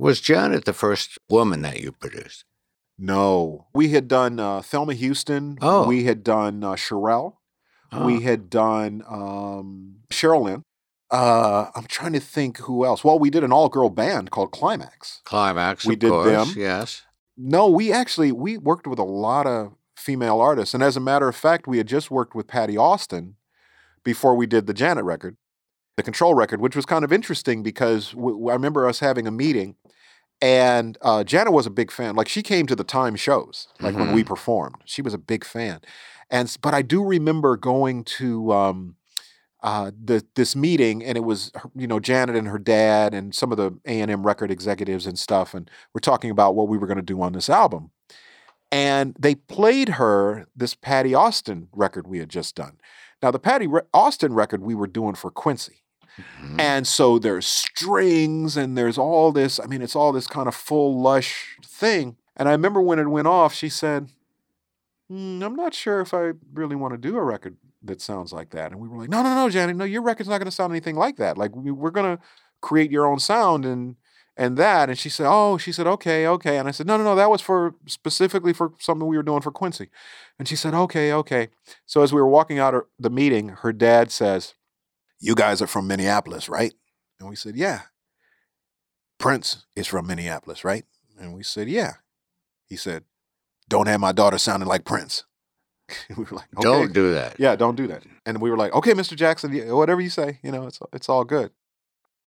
Was Janet the first woman that you produced? No, we had done uh, Thelma Houston. Oh. we had done uh, Cherrelle. Oh. We had done um, Cheryl Lynn. Uh, I'm trying to think who else. Well, we did an all-girl band called Klymaxx. Klymaxx, we did course, them. Yes. No, we actually we worked with a lot of female artists, and as a matter of fact, we had just worked with Patti Austin before we did the Janet record, the Control record, which was kind of interesting because w- I remember us having a meeting, and uh, Janet was a big fan. Like she came to the Time shows, like when we performed, she was a big fan, and but I do remember going to. Um, uh, the, this meeting, and it was her- you know Janet and her dad and some of the A and M record executives and stuff, and we're talking about what we were going to do on this album. And they played her this Patti Austin record we had just done. Now the Patti Austin record we were doing for Quincy, Mhm. and so there's strings and there's all this. I mean, it's all this kind of full lush thing. And I remember when it went off, she said, "Hmm, "I'm not sure if I really want to do a record that sounds like that." And we were like, "No, no, no, Janet, no, your record's not going to sound anything like that. Like we, we're going to create your own sound and and that." And she said, "Oh," she said, "Okay, okay." And I said, "No, no, no, that was for specifically for something we were doing for Quincy." And she said, "Okay, okay." So as we were walking out of the meeting, her dad says, "You guys are from Minneapolis, right?" And we said, "Yeah." Prince is from Minneapolis, right? And we said, "Yeah." He said, "Don't have my daughter sounding like Prince." we were like, okay. Don't do that. Yeah, don't do that. And we were like, okay, Mr. Jackson, whatever you say, you know, it's it's all good.